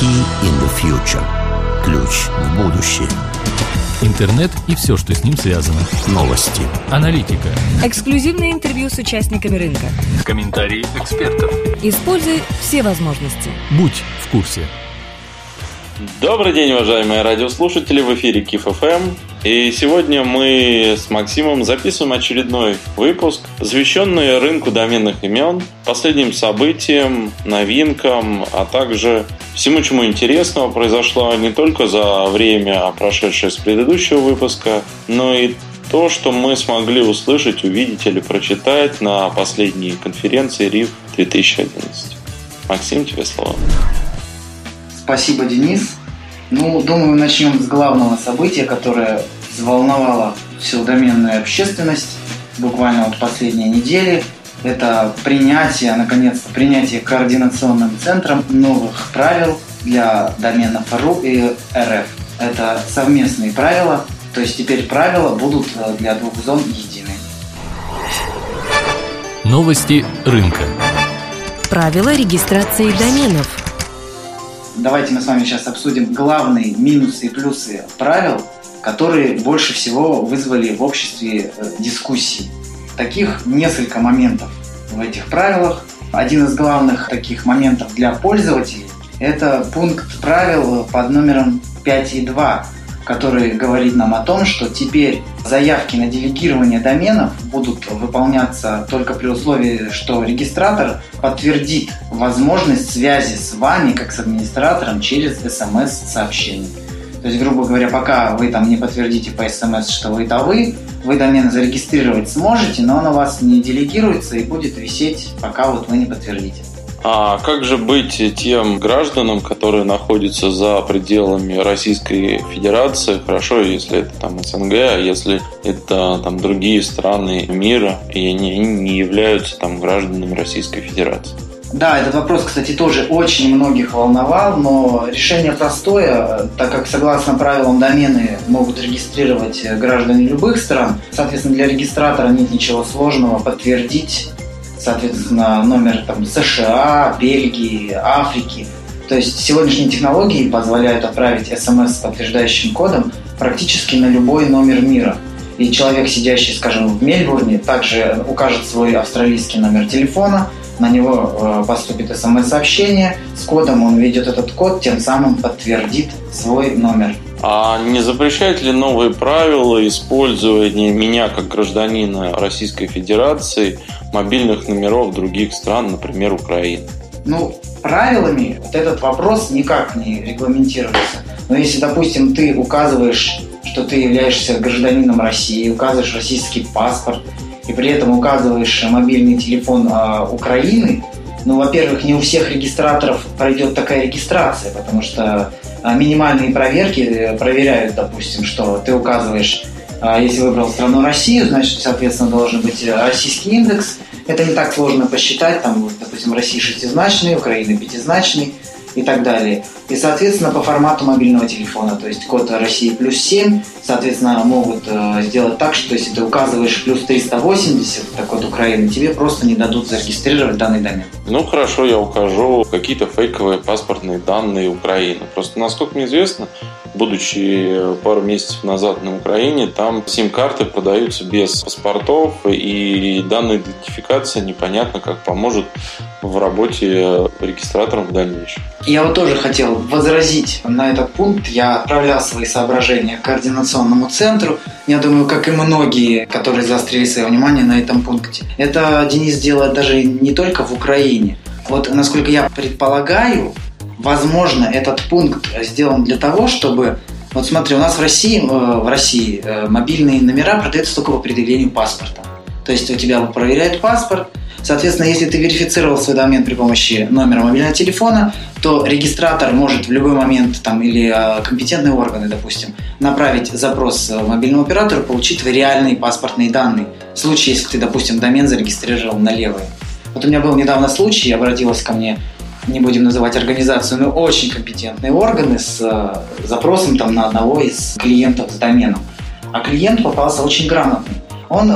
Key in the future. Ключ в будущее. Интернет и все, что с ним связано. Новости. Аналитика. Эксклюзивное интервью с участниками рынка. Комментарии экспертов. Используй все возможности. Будь в курсе. Добрый день, уважаемые радиослушатели, в эфире КИФ ФМ. И сегодня мы с Максимом записываем очередной выпуск, посвященный рынку доменных имен, последним событиям, новинкам, а также всему, чему интересного произошло не только за время, прошедшее с предыдущего выпуска, но и то, что мы смогли услышать, увидеть или прочитать на последней конференции РИФ 2011. Максим, тебе слово. Спасибо, Денис. Ну, думаю, начнем с главного события, которое взволновало всю доменную общественность буквально вот последние недели. Это принятие, наконец-то, принятие координационным центром новых правил для доменов РУ и РФ. Это совместные правила, то есть теперь правила будут э, для двух зон едины. Новости рынка. Правила регистрации доменов. Давайте мы с вами сейчас обсудим главные минусы и плюсы правил, которые больше всего вызвали в обществе э, дискуссии. Таких несколько моментов в этих правилах. Один из главных таких моментов для пользователей – это пункт правил под номером 5.2, который говорит нам о том, что теперь заявки на делегирование доменов будут выполняться только при условии, что регистратор подтвердит возможность связи с вами, как с администратором, через смс-сообщение. То есть, грубо говоря, пока вы там не подтвердите по смс, что вы это вы, вы домен зарегистрировать сможете, но он у вас не делегируется и будет висеть, пока вот вы не подтвердите. А как же быть тем гражданам, которые находятся за пределами Российской Федерации? Хорошо, если это там СНГ, а если это там другие страны мира, и они не являются там гражданами Российской Федерации? Да, этот вопрос, кстати, тоже очень многих волновал, но решение простое, так как согласно правилам домены могут регистрировать граждане любых стран, соответственно, для регистратора нет ничего сложного подтвердить соответственно, номер там, США, Бельгии, Африки. То есть сегодняшние технологии позволяют отправить смс с подтверждающим кодом практически на любой номер мира. И человек, сидящий, скажем, в Мельбурне, также укажет свой австралийский номер телефона, на него э, поступит смс-сообщение с кодом, он введет этот код, тем самым подтвердит свой номер. А не запрещает ли новые правила использования меня как гражданина Российской Федерации мобильных номеров других стран, например, Украины? Ну, правилами вот этот вопрос никак не регламентируется. Но если, допустим, ты указываешь, что ты являешься гражданином России, указываешь российский паспорт, и при этом указываешь мобильный телефон э, Украины, ну, во-первых, не у всех регистраторов пройдет такая регистрация, потому что минимальные проверки э, проверяют, допустим, что ты указываешь а если выбрал страну Россию, значит, соответственно, должен быть э, российский индекс. Это не так сложно посчитать. Там, допустим, Россия шестизначный, Украина пятизначный и так далее. И, соответственно, по формату мобильного телефона, то есть код России плюс 7, соответственно, могут э, сделать так, что если ты указываешь плюс 380, это код Украины, тебе просто не дадут зарегистрировать данный домен. Ну, хорошо, я укажу какие-то фейковые паспортные данные Украины. Просто, насколько мне известно, будучи пару месяцев назад на Украине, там сим-карты продаются без паспортов, и данная идентификация непонятно как поможет в работе регистратором в дальнейшем. Я вот тоже хотел возразить на этот пункт. Я отправлял свои соображения координационному центру. Я думаю, как и многие, которые заострили свое внимание на этом пункте. Это Денис делает даже не только в Украине. Вот, насколько я предполагаю, возможно, этот пункт сделан для того, чтобы вот смотри, у нас в России, э, в России э, мобильные номера продаются только по предъявлению паспорта. То есть у тебя проверяют паспорт, Соответственно, если ты верифицировал свой домен при помощи номера мобильного телефона, то регистратор может в любой момент там, или э, компетентные органы, допустим, направить запрос мобильному оператору, получить реальные паспортные данные. В случае, если ты, допустим, домен зарегистрировал на левый. Вот у меня был недавно случай, обратилась ко мне не будем называть организацию, но очень компетентные органы с э, запросом там, на одного из клиентов с доменом. А клиент попался очень грамотный. Он э,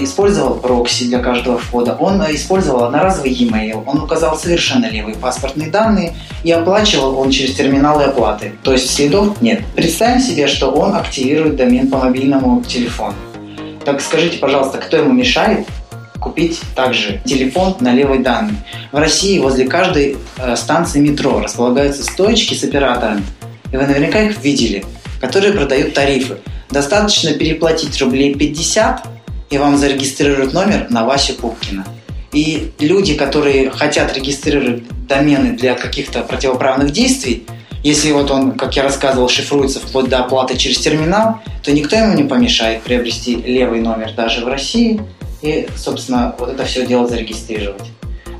использовал прокси для каждого входа, он э, использовал одноразовый e-mail, он указал совершенно левые паспортные данные и оплачивал он через терминалы оплаты. То есть следов нет. Представим себе, что он активирует домен по мобильному телефону. Так скажите, пожалуйста, кто ему мешает купить также телефон на левой данные? В России возле каждой э, станции метро располагаются стоечки с операторами, и вы наверняка их видели, которые продают тарифы. Достаточно переплатить рублей 50, и вам зарегистрируют номер на Васю Пупкина. И люди, которые хотят регистрировать домены для каких-то противоправных действий, если вот он, как я рассказывал, шифруется вплоть до оплаты через терминал, то никто ему не помешает приобрести левый номер даже в России и, собственно, вот это все дело зарегистрировать.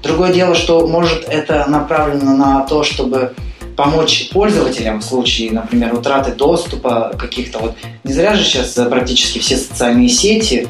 Другое дело, что может это направлено на то, чтобы помочь пользователям в случае, например, утраты доступа каких-то вот. Не зря же сейчас практически все социальные сети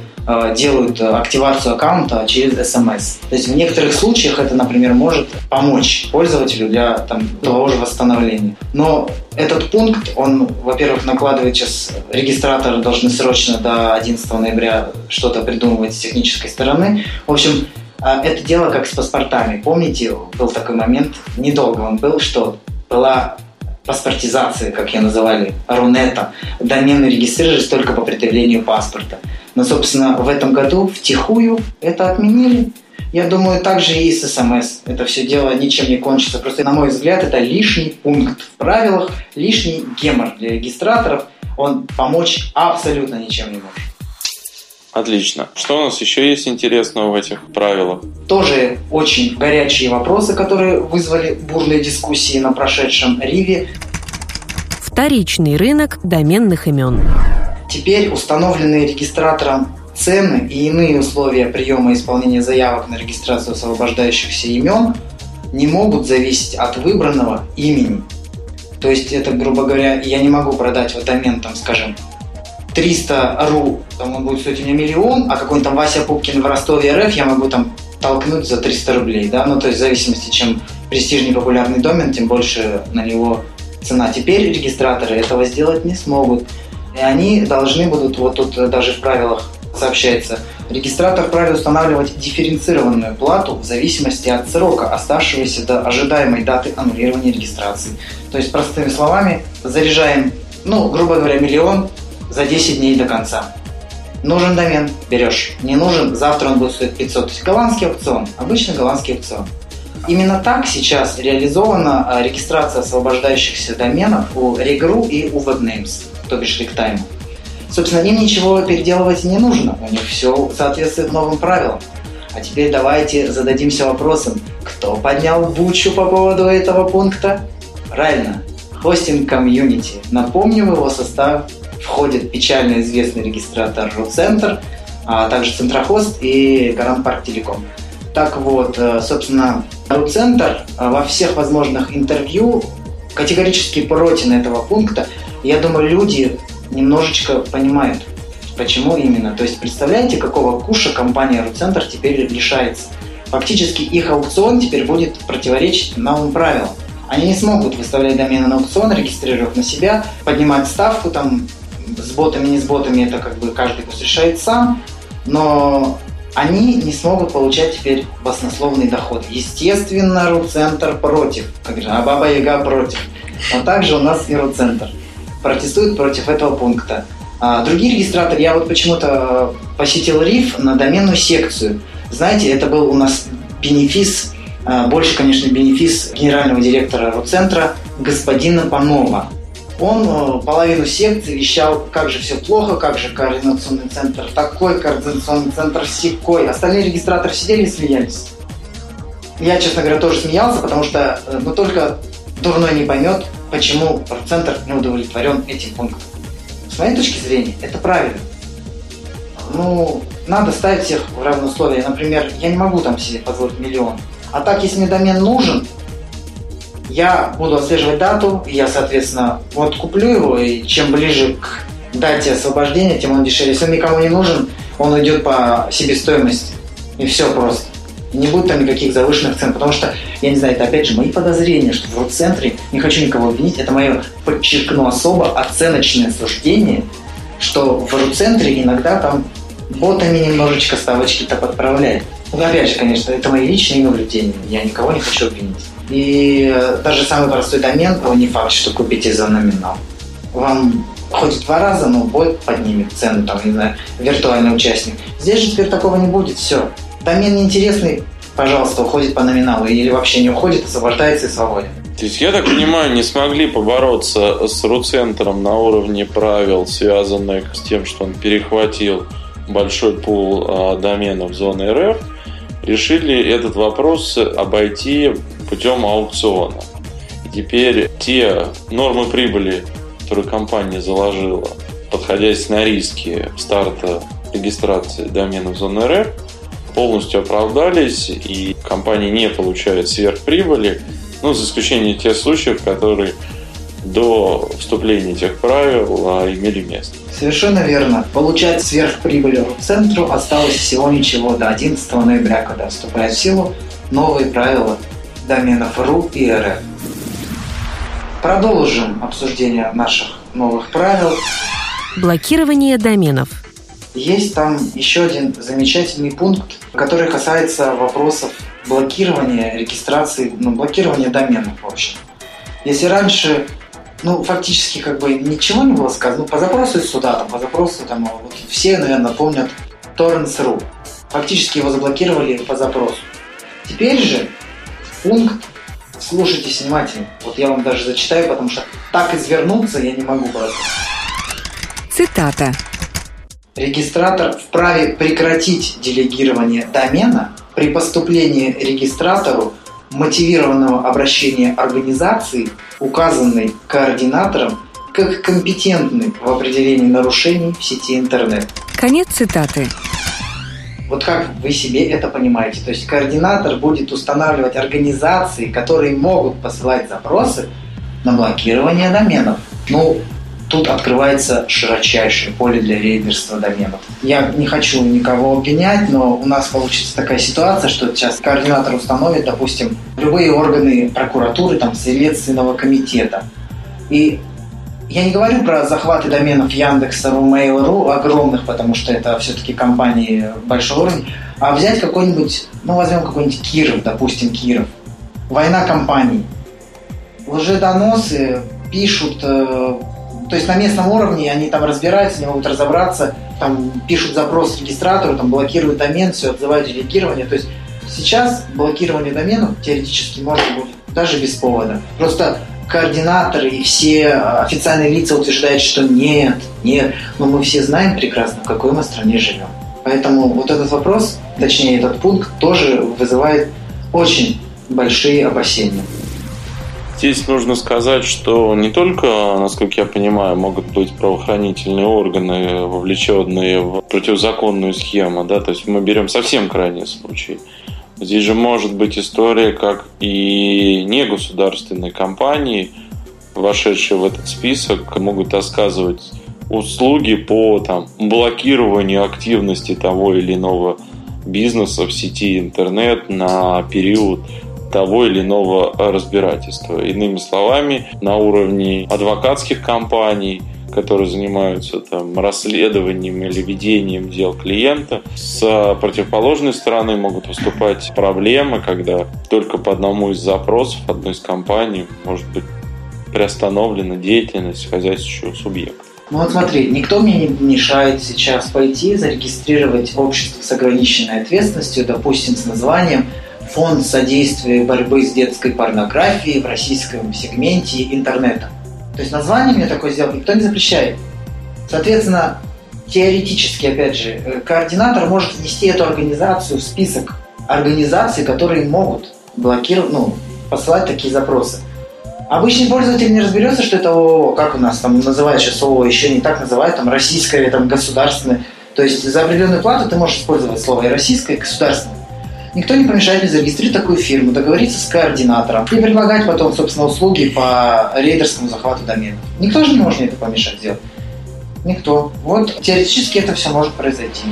делают активацию аккаунта через SMS. То есть в некоторых случаях это, например, может помочь пользователю для там, того же восстановления. Но этот пункт, он, во-первых, накладывает сейчас регистраторы должны срочно до 11 ноября что-то придумывать с технической стороны. В общем, э, это дело как с паспортами. Помните, был такой момент, недолго он был, что была паспортизация, как ее называли, Рунета. Домены регистрировались только по предъявлению паспорта. Но, собственно, в этом году втихую это отменили. Я думаю, также и с СМС. Это все дело ничем не кончится. Просто, на мой взгляд, это лишний пункт в правилах, лишний гемор для регистраторов. Он помочь абсолютно ничем не может. Отлично. Что у нас еще есть интересного в этих правилах? Тоже очень горячие вопросы, которые вызвали бурные дискуссии на прошедшем Риве. Вторичный рынок доменных имен. Теперь установленные регистратором цены и иные условия приема и исполнения заявок на регистрацию освобождающихся имен не могут зависеть от выбранного имени. То есть это, грубо говоря, я не могу продать вот домен, там, скажем, 300 ру, там он будет стоить у меня миллион, а какой-нибудь там Вася Пупкин в Ростове РФ я могу там толкнуть за 300 рублей, да, ну то есть в зависимости, чем престижный популярный домен, тем больше на него цена. Теперь регистраторы этого сделать не смогут. И они должны будут, вот тут даже в правилах сообщается, регистратор вправе устанавливать дифференцированную плату в зависимости от срока, оставшегося до ожидаемой даты аннулирования регистрации. То есть, простыми словами, заряжаем, ну, грубо говоря, миллион за 10 дней до конца. Нужен домен, берешь. Не нужен, завтра он будет стоить 500. То есть голландский аукцион, обычный голландский аукцион. Именно так сейчас реализована а, регистрация освобождающихся доменов у Regru и у WebNames, то бишь Rectime. Собственно, им ничего переделывать не нужно, у них все соответствует новым правилам. А теперь давайте зададимся вопросом, кто поднял бучу по поводу этого пункта? Правильно, хостинг комьюнити. Напомню его состав входит печально известный регистратор RUCenter, а также Центрохост и Гарант Парк Телеком. Так вот, э, собственно, RUCenter э, во всех возможных интервью категорически против этого пункта. Я думаю, люди немножечко понимают, почему именно. То есть, представляете, какого куша компания RUCenter теперь лишается. Фактически их аукцион теперь будет противоречить новым правилам. Они не смогут выставлять домены на аукцион, регистрировать на себя, поднимать ставку, там, с ботами, не с ботами, это как бы каждый пусть решает сам, но они не смогут получать теперь баснословный доход. Естественно, Руцентр против, как же, а Баба Яга против. Но также у нас и Руцентр протестует против этого пункта. А другие регистраторы, я вот почему-то посетил РИФ на доменную секцию. Знаете, это был у нас бенефис, а, больше, конечно, бенефис генерального директора Руцентра господина Панова он э, половину секции вещал, как же все плохо, как же координационный центр такой, координационный центр секой. Остальные регистраторы сидели и смеялись. Я, честно говоря, тоже смеялся, потому что э, ну, только дурной не поймет, почему центр не удовлетворен этим пунктом. С моей точки зрения, это правильно. Ну, надо ставить всех в равные условия. Например, я не могу там себе позволить миллион. А так, если мне домен нужен, я буду отслеживать дату, я, соответственно, вот куплю его, и чем ближе к дате освобождения, тем он дешевле. Если он никому не нужен, он уйдет по себестоимости. И все просто. Не будет там никаких завышенных цен, потому что, я не знаю, это опять же мои подозрения, что в рут-центре, не хочу никого обвинить, это мое, подчеркну особо, оценочное суждение, что в рут-центре иногда там ботами немножечко ставочки-то подправлять. Ну, опять же, конечно, это мои личные наблюдения, я никого не хочу обвинить. И э, даже самый простой домен, его не факт, что купите за номинал. Вам хоть два раза, но бот поднимет цену, там, не знаю, виртуальный участник. Здесь же теперь такого не будет, все. Домен неинтересный, пожалуйста, уходит по номиналу или вообще не уходит, освобождается и свободен. То есть, я так понимаю, не смогли побороться с Руцентром на уровне правил, связанных с тем, что он перехватил большой пул а, доменов зоны РФ, решили этот вопрос обойти путем аукциона. Теперь те нормы прибыли, которые компания заложила, подходясь на риски старта регистрации доменов зоны РФ, полностью оправдались, и компания не получает сверхприбыли, ну, за исключением тех случаев, которые до вступления этих правил а, имели место. Совершенно верно. Получать сверхприбыль центру осталось всего ничего до 11 ноября, когда вступают в силу новые правила доменов РУ и РФ. Продолжим обсуждение наших новых правил. Блокирование доменов. Есть там еще один замечательный пункт, который касается вопросов блокирования регистрации, ну, блокирования доменов, в общем. Если раньше ну, фактически, как бы ничего не было сказано. Ну, по запросу из суда, там, по запросу, там, вот все, наверное, помнят Torrents.ru. Фактически его заблокировали по запросу. Теперь же пункт, слушайте внимательно, вот я вам даже зачитаю, потому что так извернуться я не могу просто. Цитата. Регистратор вправе прекратить делегирование домена при поступлении регистратору мотивированного обращения организации, указанной координатором, как компетентный в определении нарушений в сети интернет. Конец цитаты. Вот как вы себе это понимаете? То есть координатор будет устанавливать организации, которые могут посылать запросы на блокирование доменов. Ну, тут открывается широчайшее поле для рейдерства доменов. Я не хочу никого обвинять, но у нас получится такая ситуация, что сейчас координатор установит, допустим, любые органы прокуратуры, там, Следственного комитета. И я не говорю про захваты доменов Яндекса, Mail.ru, огромных, потому что это все-таки компании большого уровня, а взять какой-нибудь, ну, возьмем какой-нибудь Киров, допустим, Киров. Война компаний. Лжедоносы пишут э, то есть на местном уровне они там разбираются, не могут разобраться, там пишут запрос регистратору, там блокируют домен, все, отзывают делегирование. То есть сейчас блокирование доменов теоретически можно будет даже без повода. Просто координаторы и все официальные лица утверждают, что нет, нет. Но мы все знаем прекрасно, в какой мы стране живем. Поэтому вот этот вопрос, точнее этот пункт, тоже вызывает очень большие опасения. Здесь нужно сказать, что не только, насколько я понимаю, могут быть правоохранительные органы, вовлеченные в противозаконную схему, да, то есть мы берем совсем крайний случай. Здесь же может быть история, как и негосударственные компании, вошедшие в этот список, могут рассказывать услуги по там, блокированию активности того или иного бизнеса в сети интернет на период того или иного разбирательства. Иными словами, на уровне адвокатских компаний, которые занимаются там, расследованием или ведением дел клиента. С противоположной стороны могут выступать проблемы, когда только по одному из запросов одной из компаний может быть приостановлена деятельность хозяйствующего субъекта. Ну вот смотри, никто мне не мешает сейчас пойти зарегистрировать общество с ограниченной ответственностью, допустим, с названием Фонд содействия борьбы с детской порнографией в российском сегменте интернета. То есть название мне такое сделать никто не запрещает. Соответственно, теоретически, опять же, э, координатор может внести эту организацию в список организаций, которые могут блокировать, ну, посылать такие запросы. Обычный пользователь не разберется, что это ООО, как у нас там называют сейчас ООО, еще не так называют, там российское, там государственное. То есть за определенную плату ты можешь использовать слово и российское, и государственное. Никто не помешает зарегистрировать такую фирму, договориться с координатором и предлагать потом, собственно, услуги по рейдерскому захвату доменов. Никто же не может мне это помешать сделать. Никто. Вот теоретически это все может произойти.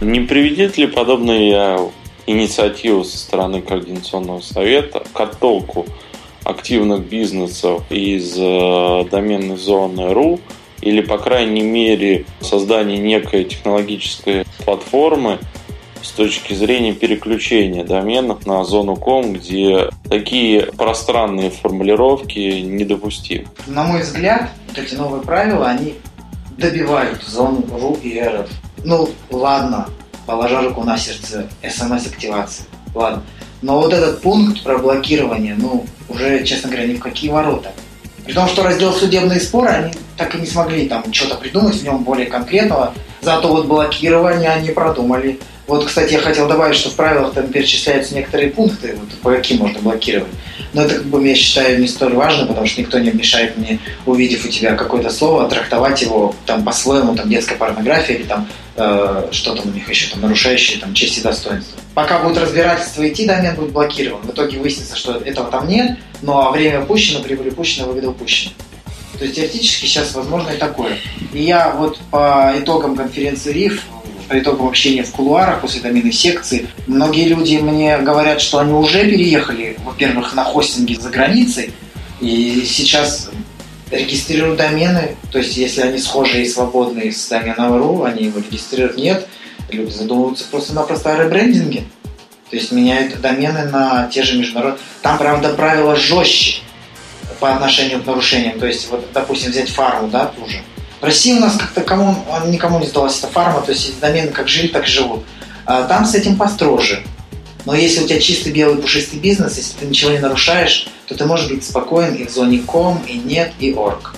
Не приведет ли подобная инициатива со стороны Координационного совета к оттолку активных бизнесов из э, доменной зоны РУ или, по крайней мере, создание некой технологической платформы с точки зрения переключения доменов на зону ком, где такие пространные формулировки недопустимы. На мой взгляд, вот эти новые правила, они добивают зону РУ и РФ. Ну, ладно, положа руку на сердце, смс-активация. Ладно. Но вот этот пункт про блокирование, ну, уже, честно говоря, ни в какие ворота. При том, что раздел судебные споры, они так и не смогли там что-то придумать в нем более конкретного. Зато вот блокирование они продумали. Вот, кстати, я хотел добавить, что в правилах там перечисляются некоторые пункты, вот, по каким можно блокировать. Но это, как бы, я считаю, не столь важно, потому что никто не мешает мне, увидев у тебя какое-то слово, трактовать его там по-своему, там детская порнография или там э, что там у них еще, там нарушающие там честь и достоинство. Пока будет разбирательство идти, домен будет блокирован. В итоге выяснится, что этого там нет, но время упущено, прибыль упущена, выгода упущена. То есть теоретически сейчас возможно и такое. И я вот по итогам конференции РИФ по итогам общения в кулуарах после доменной секции, многие люди мне говорят, что они уже переехали, во-первых, на хостинги за границей, и сейчас регистрируют домены, то есть если они схожие и свободные с доменом .ru, они его регистрируют, нет, люди задумываются просто-напросто о ребрендинге. То есть меняют домены на те же международные. Там, правда, правила жестче по отношению к нарушениям. То есть, вот, допустим, взять фарму, да, ту же. В России у нас как-то кому, никому не сдалась эта фарма, то есть домены как жили, так и живут. А там с этим построже. Но если у тебя чистый белый пушистый бизнес, если ты ничего не нарушаешь, то ты можешь быть спокоен и в зоне ком, и нет, и орг.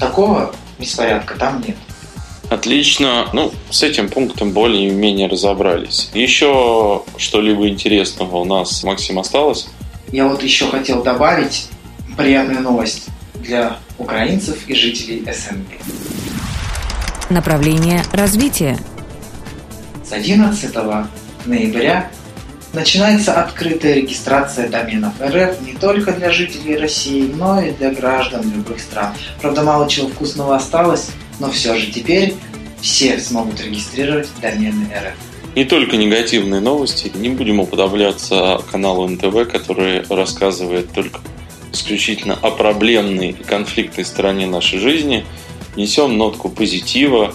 Такого беспорядка там нет. Отлично. Ну, с этим пунктом более-менее разобрались. Еще что-либо интересного у нас, Максим, осталось? Я вот еще хотел добавить приятную новость для украинцев и жителей СНГ. Направление развития. С 11 ноября начинается открытая регистрация доменов РФ не только для жителей России, но и для граждан любых стран. Правда, мало чего вкусного осталось, но все же теперь все смогут регистрировать домены РФ. Не только негативные новости. Не будем уподобляться каналу НТВ, который рассказывает только исключительно о проблемной и конфликтной стороне нашей жизни – несем нотку позитива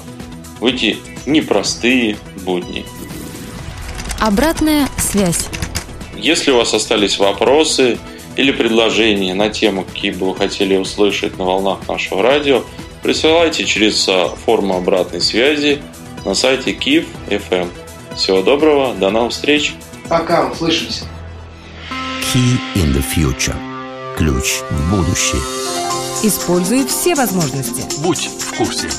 в эти непростые будни. Обратная связь. Если у вас остались вопросы или предложения на тему, какие бы вы хотели услышать на волнах нашего радио, присылайте через а, форму обратной связи на сайте KIF FM. Всего доброго, до новых встреч. Пока, услышимся. Key in the future. Ключ в будущее. Используй все возможности. Будь в курсе.